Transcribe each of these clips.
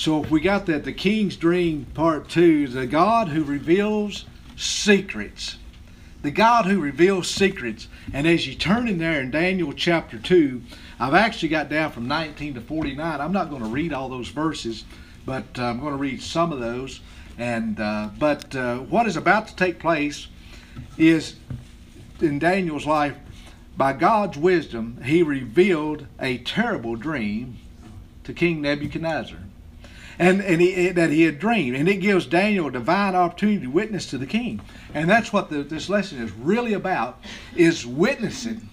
So if we got that, the King's Dream Part 2, the God who reveals secrets. The God who reveals secrets. And as you turn in there in Daniel chapter 2, I've actually got down from 19 to 49. I'm not going to read all those verses, but uh, I'm going to read some of those. And uh, but uh, what is about to take place is in Daniel's life, by God's wisdom, he revealed a terrible dream to King Nebuchadnezzar. And, and he, that he had dreamed. And it gives Daniel a divine opportunity to witness to the king. And that's what the, this lesson is really about, is witnessing.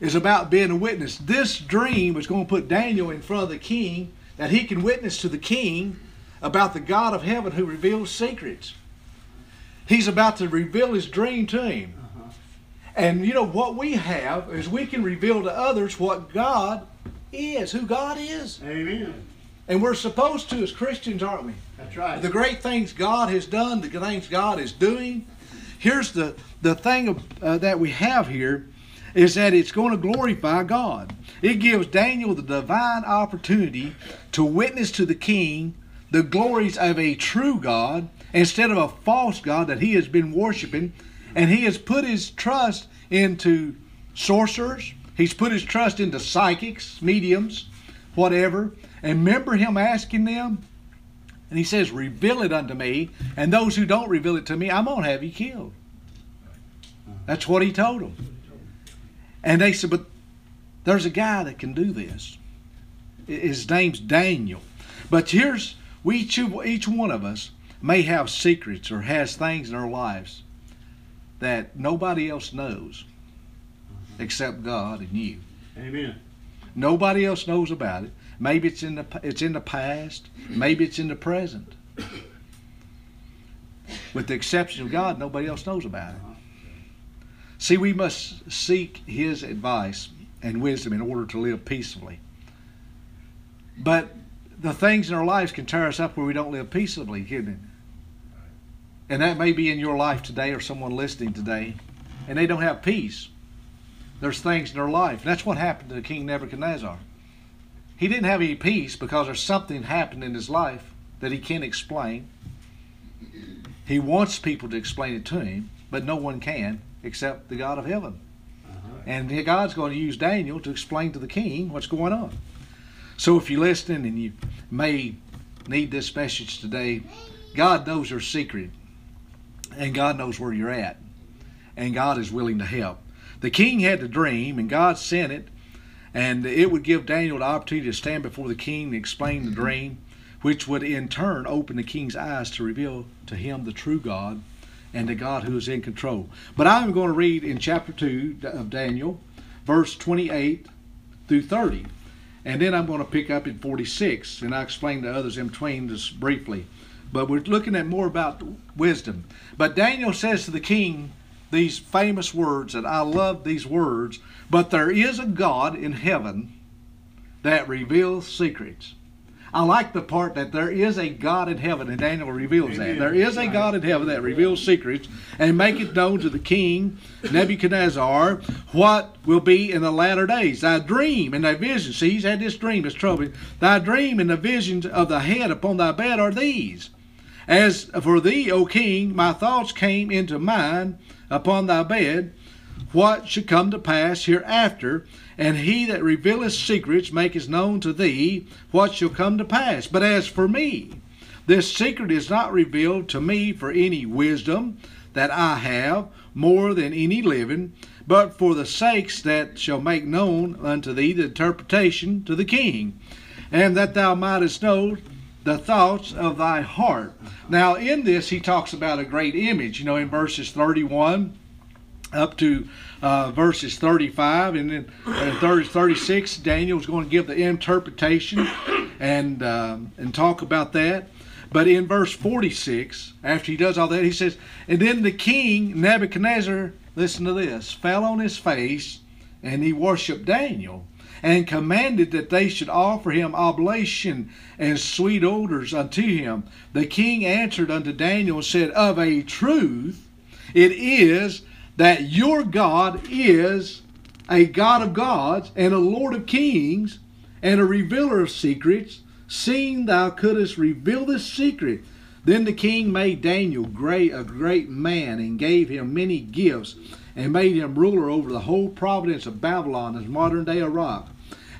Is about being a witness. This dream is going to put Daniel in front of the king, that he can witness to the king about the God of heaven who reveals secrets. He's about to reveal his dream to him. Uh-huh. And you know what we have is we can reveal to others what God is, who God is. Amen. And we're supposed to as Christians, aren't we? That's right. The great things God has done, the things God is doing. Here's the, the thing of, uh, that we have here is that it's going to glorify God. It gives Daniel the divine opportunity to witness to the king the glories of a true God instead of a false God that he has been worshiping. And he has put his trust into sorcerers, he's put his trust into psychics, mediums, whatever. And remember him asking them? And he says, Reveal it unto me, and those who don't reveal it to me, I'm going to have you killed. That's what he told them. And they said, But there's a guy that can do this. His name's Daniel. But here's, we each, each one of us may have secrets or has things in our lives that nobody else knows except God and you. Amen. Nobody else knows about it. Maybe it's in the it's in the past. Maybe it's in the present. With the exception of God, nobody else knows about it. See, we must seek His advice and wisdom in order to live peaceably. But the things in our lives can tear us up where we don't live peaceably, can it? And that may be in your life today or someone listening today, and they don't have peace. There's things in their life. That's what happened to King Nebuchadnezzar. He didn't have any peace because there's something happened in his life that he can't explain. He wants people to explain it to him, but no one can except the God of heaven. Uh-huh. And God's going to use Daniel to explain to the king what's going on. So if you're listening and you may need this message today, God knows your secret, and God knows where you're at, and God is willing to help. The king had the dream, and God sent it, and it would give Daniel the opportunity to stand before the king and explain the mm-hmm. dream, which would in turn open the king's eyes to reveal to him the true God and the God who is in control. But I'm going to read in chapter 2 of Daniel, verse 28 through 30. And then I'm going to pick up in 46, and I'll explain to others in between this briefly. But we're looking at more about wisdom. But Daniel says to the king these famous words, and I love these words, but there is a God in heaven that reveals secrets. I like the part that there is a God in heaven, and Daniel reveals that. There is a God in heaven that reveals secrets and make it known to the king Nebuchadnezzar what will be in the latter days. Thy dream and thy vision. See, he's had this dream, it's troubling. Thy dream and the visions of the head upon thy bed are these. As for thee, O king, my thoughts came into mind upon thy bed, what should come to pass hereafter, and he that revealeth secrets maketh known to thee what shall come to pass. But as for me, this secret is not revealed to me for any wisdom that I have more than any living, but for the sakes that shall make known unto thee the interpretation to the king, and that thou mightest know the thoughts of thy heart. Now, in this, he talks about a great image, you know, in verses 31 up to uh, verses 35 and then uh, 30, 36 daniel's going to give the interpretation and uh, and talk about that but in verse 46 after he does all that he says and then the king nebuchadnezzar listen to this fell on his face and he worshiped daniel and commanded that they should offer him oblation and sweet odors unto him. The king answered unto Daniel and said, Of a truth, it is that your God is a God of gods and a Lord of kings and a revealer of secrets, seeing thou couldst reveal this secret. Then the king made Daniel great, a great man and gave him many gifts and made him ruler over the whole province of Babylon as modern day Iraq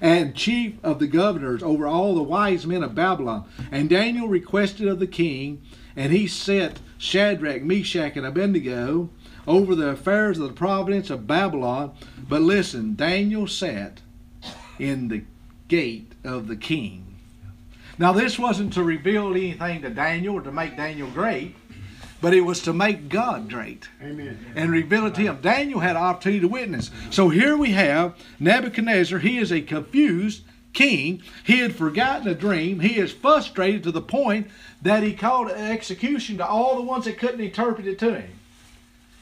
and chief of the governors over all the wise men of Babylon. And Daniel requested of the king, and he set Shadrach, Meshach, and Abednego over the affairs of the province of Babylon. But listen, Daniel sat in the gate of the king. Now, this wasn't to reveal anything to Daniel or to make Daniel great, but it was to make God great Amen. and reveal it to him. Daniel had an opportunity to witness. So here we have Nebuchadnezzar. He is a confused king. He had forgotten a dream. He is frustrated to the point that he called execution to all the ones that couldn't interpret it to him.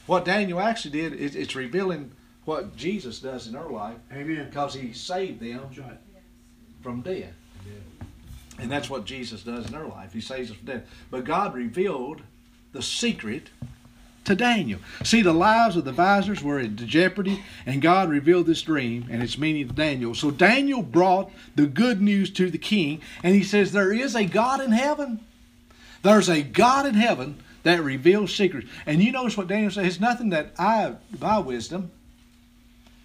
What Daniel actually did is it's revealing what Jesus does in our life Amen. because he saved them right. from death. And that's what Jesus does in our life. He saves us from death. But God revealed the secret to Daniel. See, the lives of the advisors were in jeopardy, and God revealed this dream and its meaning to Daniel. So Daniel brought the good news to the king, and he says, There is a God in heaven. There's a God in heaven that reveals secrets. And you notice what Daniel says, it's nothing that I, by wisdom.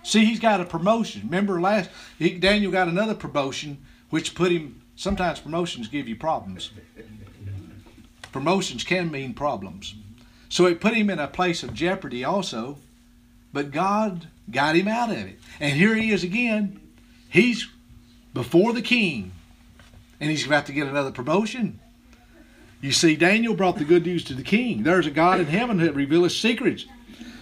See, he's got a promotion. Remember last, he, Daniel got another promotion, which put him, sometimes promotions give you problems. Promotions can mean problems. So it put him in a place of jeopardy also, but God got him out of it. And here he is again. He's before the king, and he's about to get another promotion. You see, Daniel brought the good news to the king. There's a God in heaven that reveals secrets.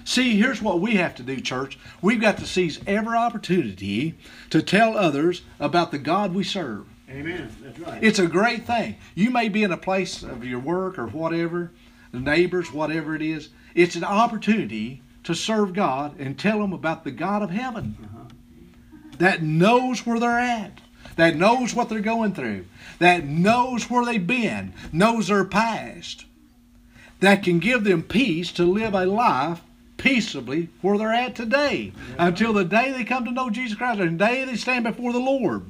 See, here's what we have to do, church. We've got to seize every opportunity to tell others about the God we serve. Amen. That's right. It's a great thing. You may be in a place of your work or whatever, the neighbors, whatever it is. It's an opportunity to serve God and tell them about the God of heaven uh-huh. that knows where they're at, that knows what they're going through, that knows where they've been, knows their past, that can give them peace to live a life peaceably where they're at today until the day they come to know Jesus Christ and the day they stand before the Lord.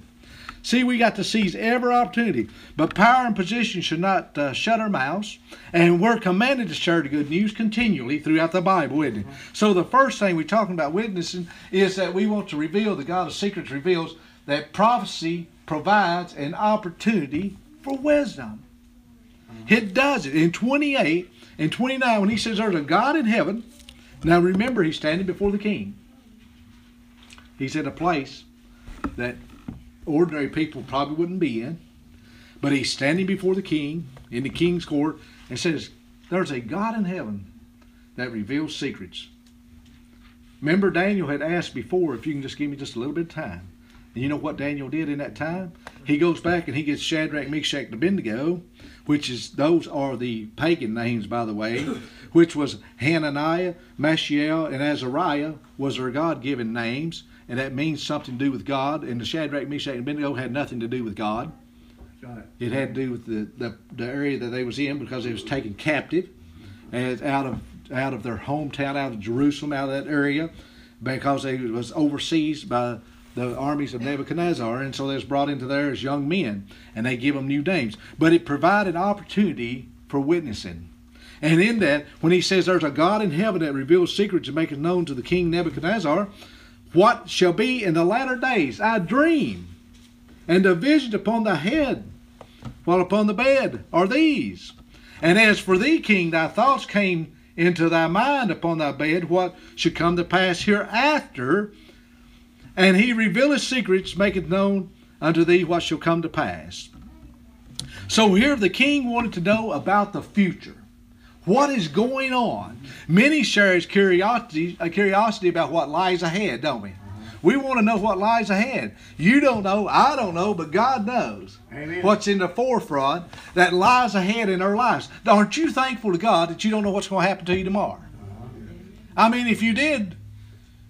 See, we got to seize every opportunity, but power and position should not uh, shut our mouths, and we're commanded to share the good news continually throughout the Bible, isn't it? So the first thing we're talking about witnessing is that we want to reveal the God of secrets reveals that prophecy provides an opportunity for wisdom. It does it in 28 and 29 when he says there's a God in heaven. Now remember, he's standing before the king. He's in a place that ordinary people probably wouldn't be in. But he's standing before the king in the king's court and says, There's a God in heaven that reveals secrets. Remember, Daniel had asked before if you can just give me just a little bit of time. And you know what Daniel did in that time? He goes back and he gets Shadrach, Meshach, and Abednego, which is those are the pagan names, by the way, which was Hananiah, Mishael, and Azariah was their God-given names, and that means something to do with God. And the Shadrach, Meshach, and Abednego had nothing to do with God. Right. It had to do with the, the, the area that they was in because they was taken captive and out of out of their hometown, out of Jerusalem, out of that area, because they was overseas by the armies of Nebuchadnezzar, and so they was brought into there as young men, and they give them new names. But it provided opportunity for witnessing. And in that, when he says there's a God in heaven that reveals secrets and maketh known to the king Nebuchadnezzar, what shall be in the latter days? I dream, and the vision upon the head, while upon the bed are these. And as for thee, king, thy thoughts came into thy mind upon thy bed, what should come to pass hereafter. And he revealeth secrets, maketh known unto thee what shall come to pass. So here the king wanted to know about the future. What is going on? Many share his curiosity, a curiosity about what lies ahead, don't we? We want to know what lies ahead. You don't know, I don't know, but God knows Amen. what's in the forefront that lies ahead in our lives. Aren't you thankful to God that you don't know what's going to happen to you tomorrow? I mean, if you did,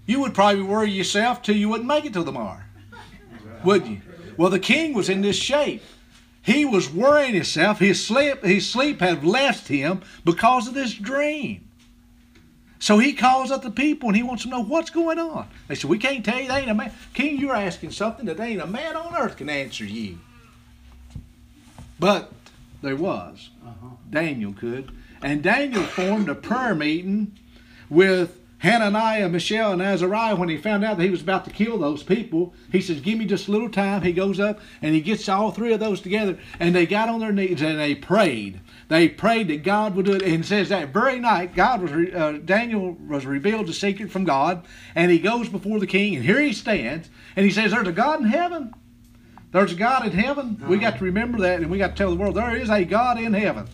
you would probably worry yourself till you wouldn't make it till tomorrow, wouldn't you? Well, the king was in this shape. He was worrying himself. His sleep, his sleep had left him because of this dream. So he calls up the people and he wants to know what's going on. They said, We can't tell you. They ain't a man. King, you're asking something that ain't a man on earth can answer you. But there was. Uh-huh. Daniel could. And Daniel formed a prayer meeting with Hananiah, Mishael, and Azariah when he found out that he was about to kill those people. He says, Give me just a little time. He goes up and he gets all three of those together and they got on their knees and they prayed. They prayed that God would do it. And says that very night, God was uh, Daniel was revealed the secret from God, and he goes before the king, and here he stands, and he says, "There's a God in heaven. There's a God in heaven. We got to remember that, and we got to tell the world there is a God in heaven."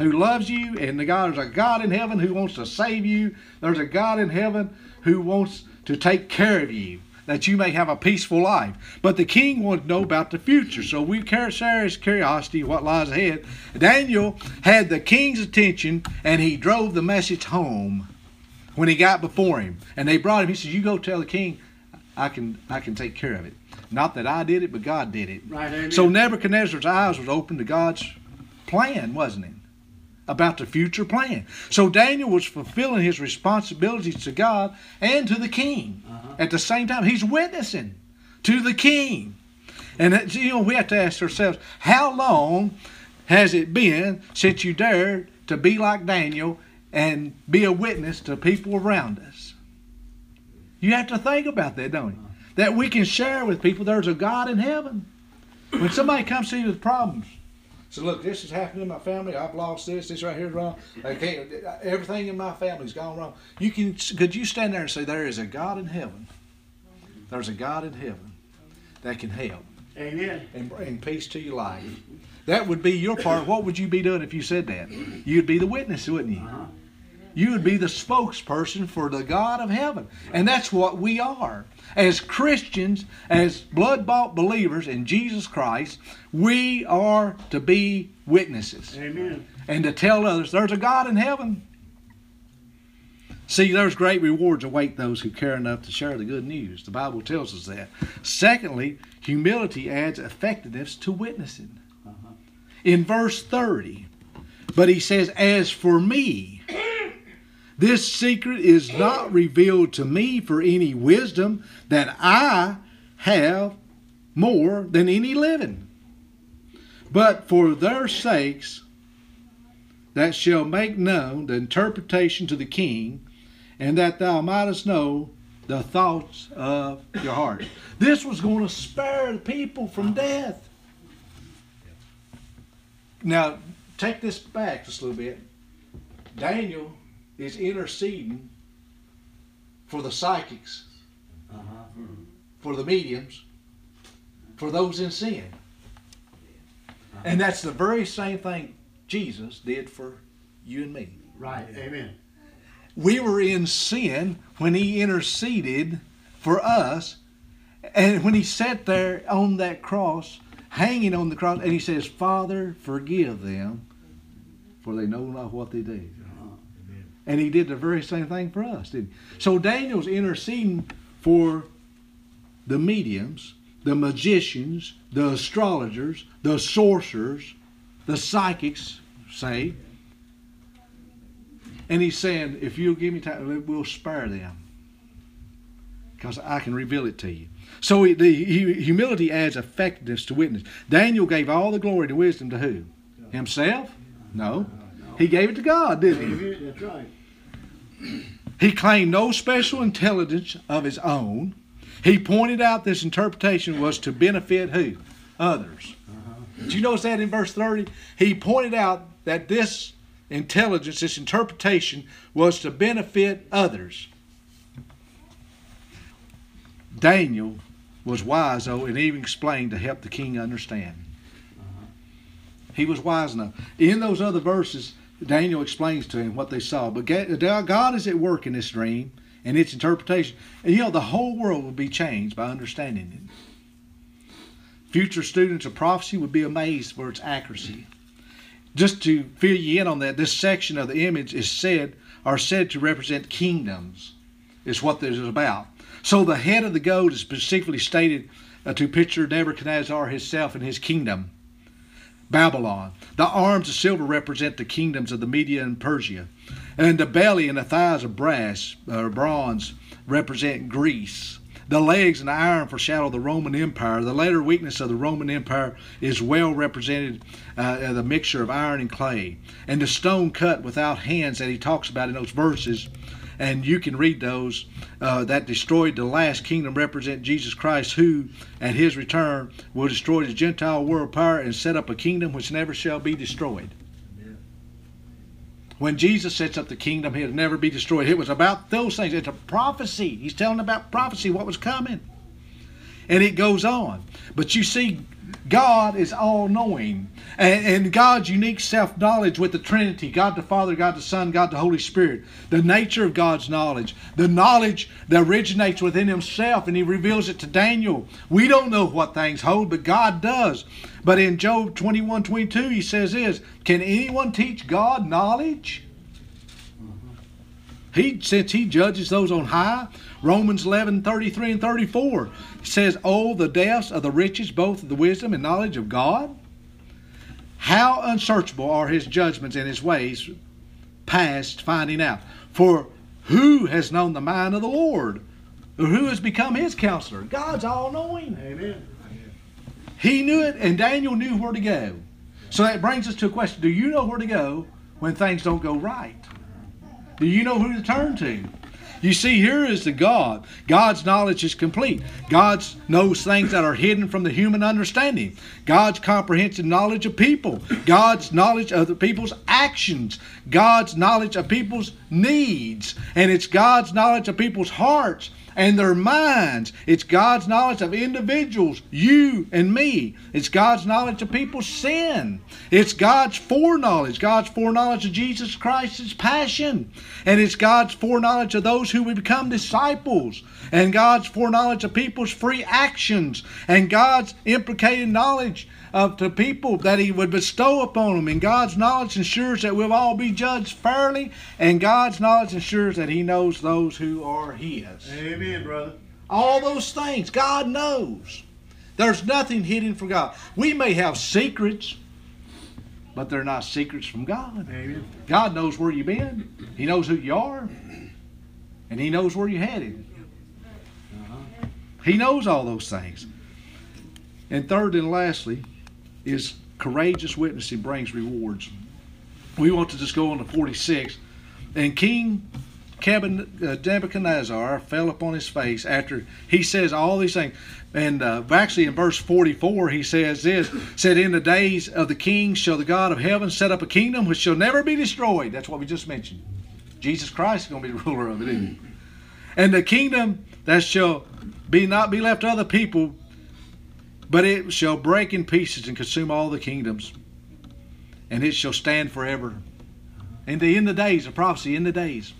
Who loves you, and the God, there's a God in heaven who wants to save you. There's a God in heaven who wants to take care of you, that you may have a peaceful life. But the king wanted to know about the future, so we share his curiosity what lies ahead. Daniel had the king's attention, and he drove the message home when he got before him. And they brought him. He says, "You go tell the king, I can, I can take care of it. Not that I did it, but God did it." Right, amen. So Nebuchadnezzar's eyes was open to God's plan, wasn't it? About the future plan. So Daniel was fulfilling his responsibilities to God and to the king Uh-huh. at the same time. He's witnessing to the king. And it's, you know, we have to ask ourselves, how long has it been since you dared to be like Daniel and be a witness to people around us? You have to think about that, don't you? That we can share with people there's a God in heaven. When somebody comes to you with problems, so look, this has happened in my family. I've lost this. This right here is wrong. I can't. Everything in my family's gone wrong. You can. Could you stand there and say there is a God in heaven? There's a God in heaven that can help Amen. and bring peace to your life. That would be your part. What would you be doing if you said that? You'd be the witness, wouldn't you? Uh-huh. You would be the spokesperson for the God of heaven. And that's what we are. As Christians, as blood bought believers in Jesus Christ, we are to be witnesses Amen. and to tell others there's a God in heaven. See, there's great rewards await those who care enough to share the good news. The Bible tells us that. Secondly, humility adds effectiveness to witnessing. Uh-huh. In verse 30, but he says, As for me, this secret is not revealed to me for any wisdom that I have more than any living, but for their sakes that shall make known the interpretation to the king, and that thou mightest know the thoughts of your heart. This was going to spare the people from death. Now, take this back just a little bit. Daniel is interceding for the psychics, Uh-huh. for the mediums, for those in sin. And that's the very same thing Jesus did for you and me. Right. Amen. We were in sin when he interceded for us. And when he sat there on that cross, hanging on the cross, and he says, Father, forgive them, for they know not what they do. And he did the very same thing for us, didn't he? So Daniel's interceding for the mediums, the magicians, the astrologers, the sorcerers, the psychics, say. And he's saying, if you'll give me time, we'll spare them. Because I can reveal it to you. So he- the humility adds effectiveness to witness. Daniel gave all the glory to wisdom to who? Himself? No. He gave it to God, didn't he? That's right. He claimed no special intelligence of his own. He pointed out this interpretation was to benefit who? Others. Uh-huh. Did you notice that in verse 30? He pointed out that this intelligence, this interpretation, was to benefit others. Daniel was wise, though, and even explained to help the king understand. Uh-huh. He was wise enough. In those other verses, Daniel explains to him what they saw. But God is at work in this dream and its interpretation. And you know, the whole world will be changed by understanding it. Future students of prophecy would be amazed for its accuracy. Just to fill you in on that, this section of the image is said, are said to represent kingdoms, is what this is about. So the head of the goat is specifically stated uh, to picture Nebuchadnezzar himself and his kingdom. Babylon. The arms of silver represent the kingdoms of the Media and Persia. And the belly and the thighs of brass or bronze represent Greece. The legs and the iron foreshadow the Roman Empire. The later weakness of the Roman Empire is well represented uh, the mixture of iron and clay. And the stone cut without hands that he talks about in those verses, and you can read those, uh, that destroyed the last kingdom represent Jesus Christ, who at his return will destroy the Gentile world power and set up a kingdom which never shall be destroyed. When Jesus sets up the kingdom, he'll never be destroyed. It was about those things. It's a prophecy. He's telling about prophecy, what was coming. And it goes on. But you see, God is all knowing. And, and, God's unique self knowledge with the Trinity God the Father, God the Son, God the Holy Spirit. The nature of God's knowledge. The knowledge that originates within Himself and He reveals it to Daniel. We don't know what things hold, but God does. But in Job 21 22, He says this Can anyone teach God knowledge? He, since he judges those on high, Romans 11, 33 and 34 says, Oh, the depths of the riches, both of the wisdom and knowledge of God. How unsearchable are his judgments and his ways past finding out. For who has known the mind of the Lord? Or who has become his counselor? God's all knowing. Amen. He knew it, and Daniel knew where to go. So that brings us to a question Do you know where to go when things don't go right? Do you know who to turn to? You see, here is the God. God's knowledge is complete. God knows things that are hidden from the human understanding. God's comprehensive knowledge of people. God's knowledge of the people's actions. God's knowledge of people's needs. And it's God's knowledge of people's hearts and their minds. It's God's knowledge of individuals, you and me. It's God's knowledge of people's sin. It's God's foreknowledge, God's foreknowledge of Jesus Christ's passion. And it's God's foreknowledge of those who become disciples. And God's foreknowledge of people's free actions. And God's implicated knowledge of the people that He would bestow upon them. And God's knowledge ensures that we'll all be judged fairly, and God's knowledge ensures that He knows those who are His. Amen, brother. All those things, God knows. There's nothing hidden from God. We may have secrets, but they're not secrets from God. Amen. God knows where you've been. He knows who you are. And He knows where you're headed. Uh-huh. He knows all those things. And third and lastly, is courageous witnessing brings rewards. We want to just go on to 46. And King Nebuchadnezzar fell upon his face after he says all these things. And uh, actually, in verse 44, he says this said, In the days of the king shall the God of heaven set up a kingdom which shall never be destroyed. That's what we just mentioned. Jesus Christ is going to be the ruler of it, isn't he? And the kingdom that shall be not be left to other people, but it shall break in pieces and consume all the kingdoms, and it shall stand forever. In the end of days, a prophecy, in the days,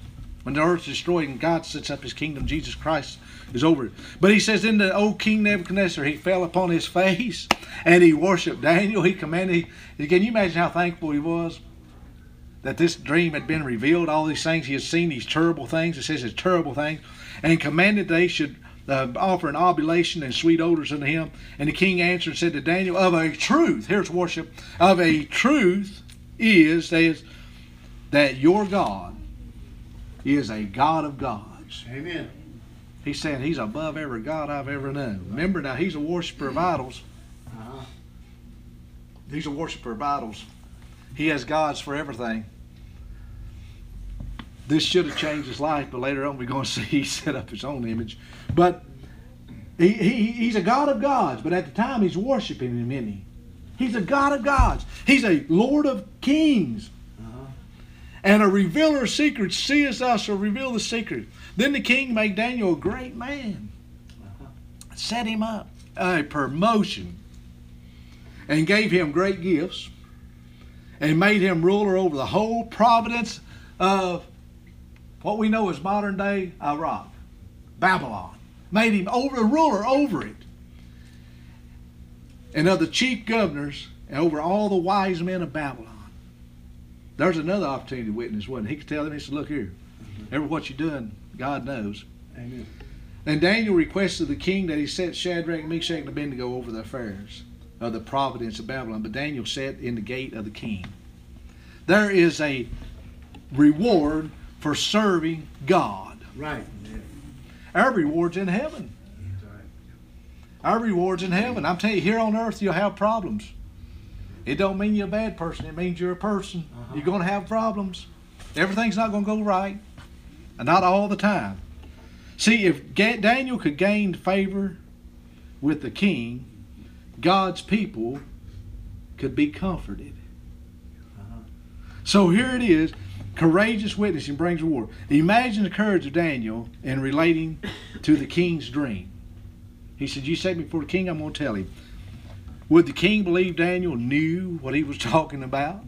when the earth is destroyed and God sets up his kingdom, Jesus Christ is over it. But he says, in the old King Nebuchadnezzar, he fell upon his face and he worshiped Daniel. He commanded, can you imagine how thankful he was? That this dream had been revealed, all these things, he had seen these terrible things. It says it's terrible things, and commanded they should uh, offer an oblation and sweet odors unto him. And the king answered and said to Daniel, Of a truth, here's worship, of a truth is, is that your God is a God of gods. Amen. He's saying he's above every God I've ever known. Remember now, he's a worshiper of idols. Uh-huh. He's a worshiper of idols. He has gods for everything. This should have changed his life, but later on we're going to see he set up his own image. But he, he, he's a God of gods, but at the time he's worshiping him, isn't he? He's a God of gods. He's a Lord of kings. Uh-huh. And a revealer of secrets seest us or reveal the secret. Then the king made Daniel a great man, Uh-huh. set him up, a promotion, and gave him great gifts, and made him ruler over the whole province of what we know as modern day Iraq, Babylon. Made him over a ruler over it. And of the chief governors and over all the wise men of Babylon. There's another opportunity to witness, wasn't it? He could tell them, he said, Look here, every what you're doing, God knows. Amen. And Daniel requested the king that he set Shadrach, Meshach, and Abednego over the affairs of the providence of Babylon. But Daniel sat in the gate of the king. There is a reward for serving God. Right. Our reward's in heaven. Our reward's in heaven. I'm telling you, here on earth you'll have problems. It don't mean you're a bad person. It means you're a person. Uh-huh. You're going to have problems. Everything's not going to go right, and not all the time. See, if Daniel could gain favor with the king, God's people could be comforted. Uh-huh. So here it is courageous witnessing brings reward. Imagine the courage of Daniel in relating to the king's dream. He said, You set me before the king, I'm going to tell him. Would the king believe Daniel knew what he was talking about?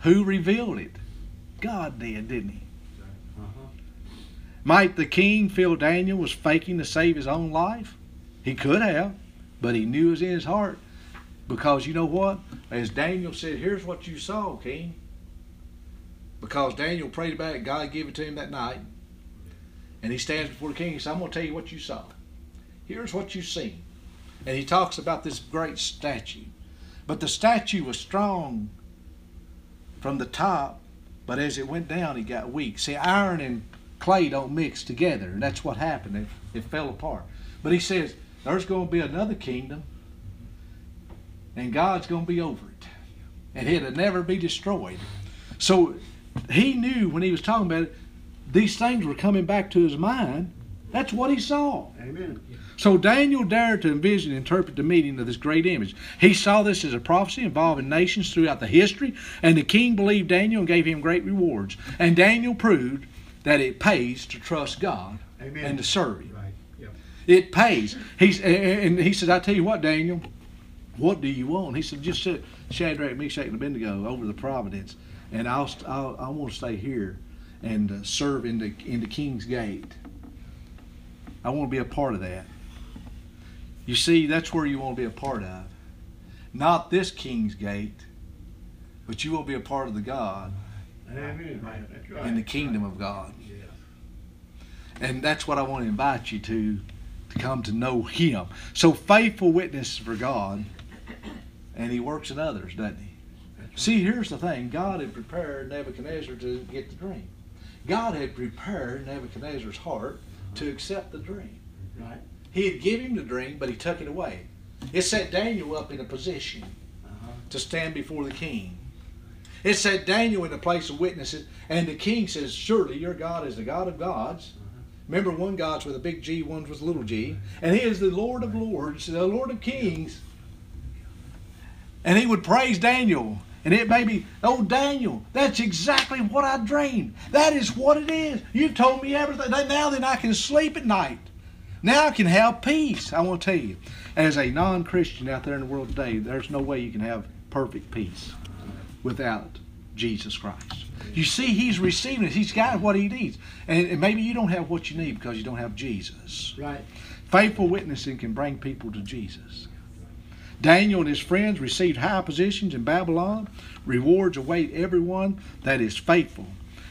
Who revealed it? God did, didn't he? Uh-huh. Might the king feel Daniel was faking to save his own life? He could have, but he knew it was in his heart. Because you know what? As Daniel said, here's what you saw, king. Because Daniel prayed about it, God gave it to him that night. And he stands before the king and says, I'm going to tell you what you saw. Here's what you've seen. And he talks about this great statue. But the statue was strong from the top, but as it went down, it got weak. See, iron and clay don't mix together, and that's what happened. It, it fell apart. But he says, there's going to be another kingdom, and God's going to be over it. And it'll never be destroyed. So he knew when he was talking about it, these things were coming back to his mind. That's what he saw. Amen. So Daniel dared to envision and interpret the meaning of this great image. He saw this as a prophecy involving nations throughout the history, and the king believed Daniel and gave him great rewards. And Daniel proved that it pays to trust God Amen. and to serve Him. Right. Yep. It pays. He's and he says, "I tell you what, Daniel, what do you want?" He said, "Just set Shadrach, Meshach, and Abednego over the providence, and I'll, I'll I want to stay here and uh, serve in the in the king's gate. I want to be a part of that." You see, that's where you want to be a part of. Not this king's gate, but you will be a part of the God Amen. Right. in the kingdom of God. Yeah. And that's what I want to invite you to, to come to know Him. So faithful witness for God, and He works in others, doesn't He? See, here's the thing God had prepared Nebuchadnezzar to get the dream. God had prepared Nebuchadnezzar's heart to accept the dream. Right. He had given him the dream, but he took it away. It set Daniel up in a position Uh-huh. to stand before the king. It set Daniel in a place of witnesses, and the king says, Surely your God is the God of gods. Remember, one God's with a big G, one's with a little g. And he is the Lord of lords, the Lord of kings. And he would praise Daniel. And it may be, oh, Daniel, that's exactly what I dreamed. That is what it is. You've told me everything. Now then, I can sleep at night. Now I can have peace. I want to tell you, as a non Christian out there in the world today, there's no way you can have perfect peace without Jesus Christ. You see, he's receiving it. He's got what he needs. And, and maybe you don't have what you need because you don't have Jesus. Right. Faithful witnessing can bring people to Jesus. Daniel and his friends received high positions in Babylon. Rewards await everyone that is faithful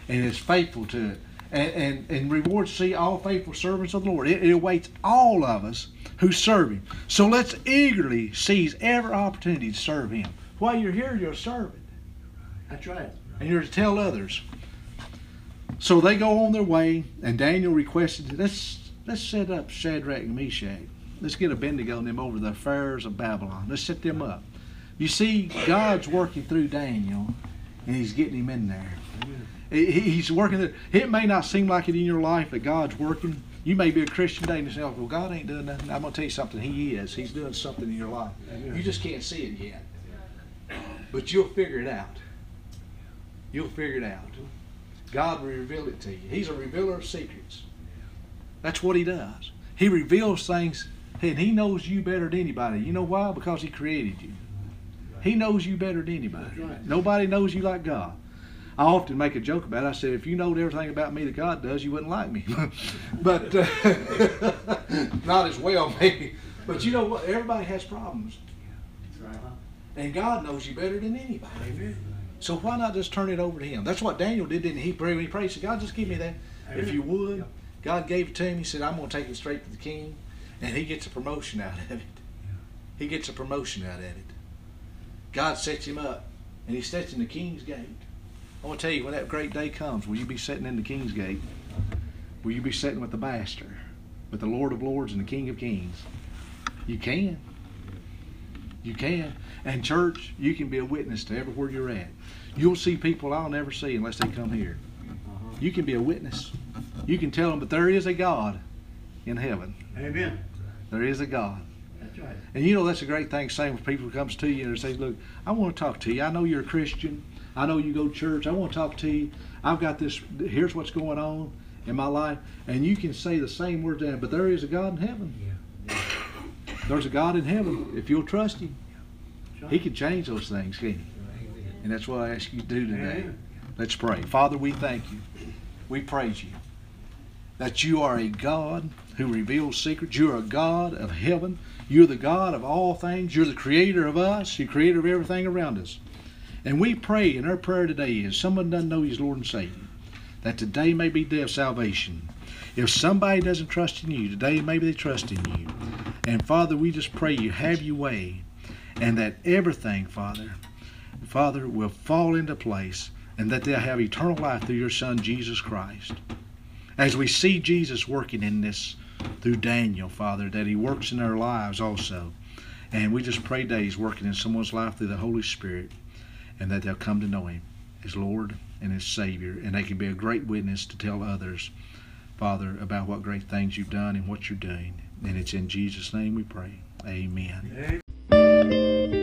and is faithful to it. And, and, and rewards see all faithful servants of the Lord. It, it awaits all of us who serve Him. So let's eagerly seize every opportunity to serve Him. While you're here, you're serving That's right. and you're to tell others. So they go on their way, and Daniel requested, let's let's set up Shadrach and Meshach. Let's get a Abednego and them over the affairs of Babylon. Let's set them up. You see, God's working through Daniel, and He's getting him in there. He- He's working there. It may not seem like it in your life that God's working. You may be a Christian today and say, "Oh, well, God ain't doing nothing." I'm going to tell you something. He is. He's doing something in your life. You just can't see it yet. But you'll figure it out. You'll figure it out. God will reveal it to you. He's a revealer of secrets. That's what He does. He reveals things, and He knows you better than anybody. You know why? Because He created you. He knows you better than anybody. Right. Nobody knows you like God. I often make a joke about it. I said, if you knowed everything about me that God does, you wouldn't like me. but uh, not as well, maybe. But you know what? Everybody has problems. Right. And God knows you better than anybody. Amen. So why not just turn it over to Him? That's what Daniel did, didn't he? He prayed, he prayed, he said, God, just give me that. If you would. God gave it to him. He said, I'm going to take it straight to the king. And he gets a promotion out of it. He gets a promotion out of it. God sets him up. And he sits in the king's gate. I want to tell you, when that great day comes, will you be sitting in the king's gate? Will you be sitting with the master? with the Lord of Lords and the King of Kings. You can. You can. And church, you can be a witness to everywhere you're at. You'll see people I'll never see unless they come here. Uh-huh. You can be a witness. You can tell them, but there is a God in heaven. Amen. There is a God. That's right. And you know that's a great thing saying when people comes to you and they say, Look, I want to talk to you. I know you're a Christian. I know you go to church. I want to talk to you. I've got this here's what's going on in my life. And you can say the same words to them, but there is a God in heaven. There's a God in heaven. If you'll trust him, right. he can change those things, can he? And that's what I ask you to do today. Amen. Let's pray. Father, we thank you. We praise you that you are a God who reveals secrets. You're a God of heaven. You're the God of all things. You're the creator of us. You're creator of everything around us. And we pray, and our prayer today is someone doesn't know he's Lord and Savior, that today may be day of salvation. If somebody doesn't trust in you, today maybe they trust in you. And Father, we just pray you have your way, and that everything, Father, Father, will fall into place, and that they'll have eternal life through your Son, Jesus Christ. As we see Jesus working in this through Daniel, Father, that he works in their lives also. And we just pray that he's working in someone's life through the Holy Spirit, and that they'll come to know him as Lord and as Savior, and they can be a great witness to tell others, Father, about what great things you've done and what you're doing. And it's in Jesus' name we pray. Amen. Amen.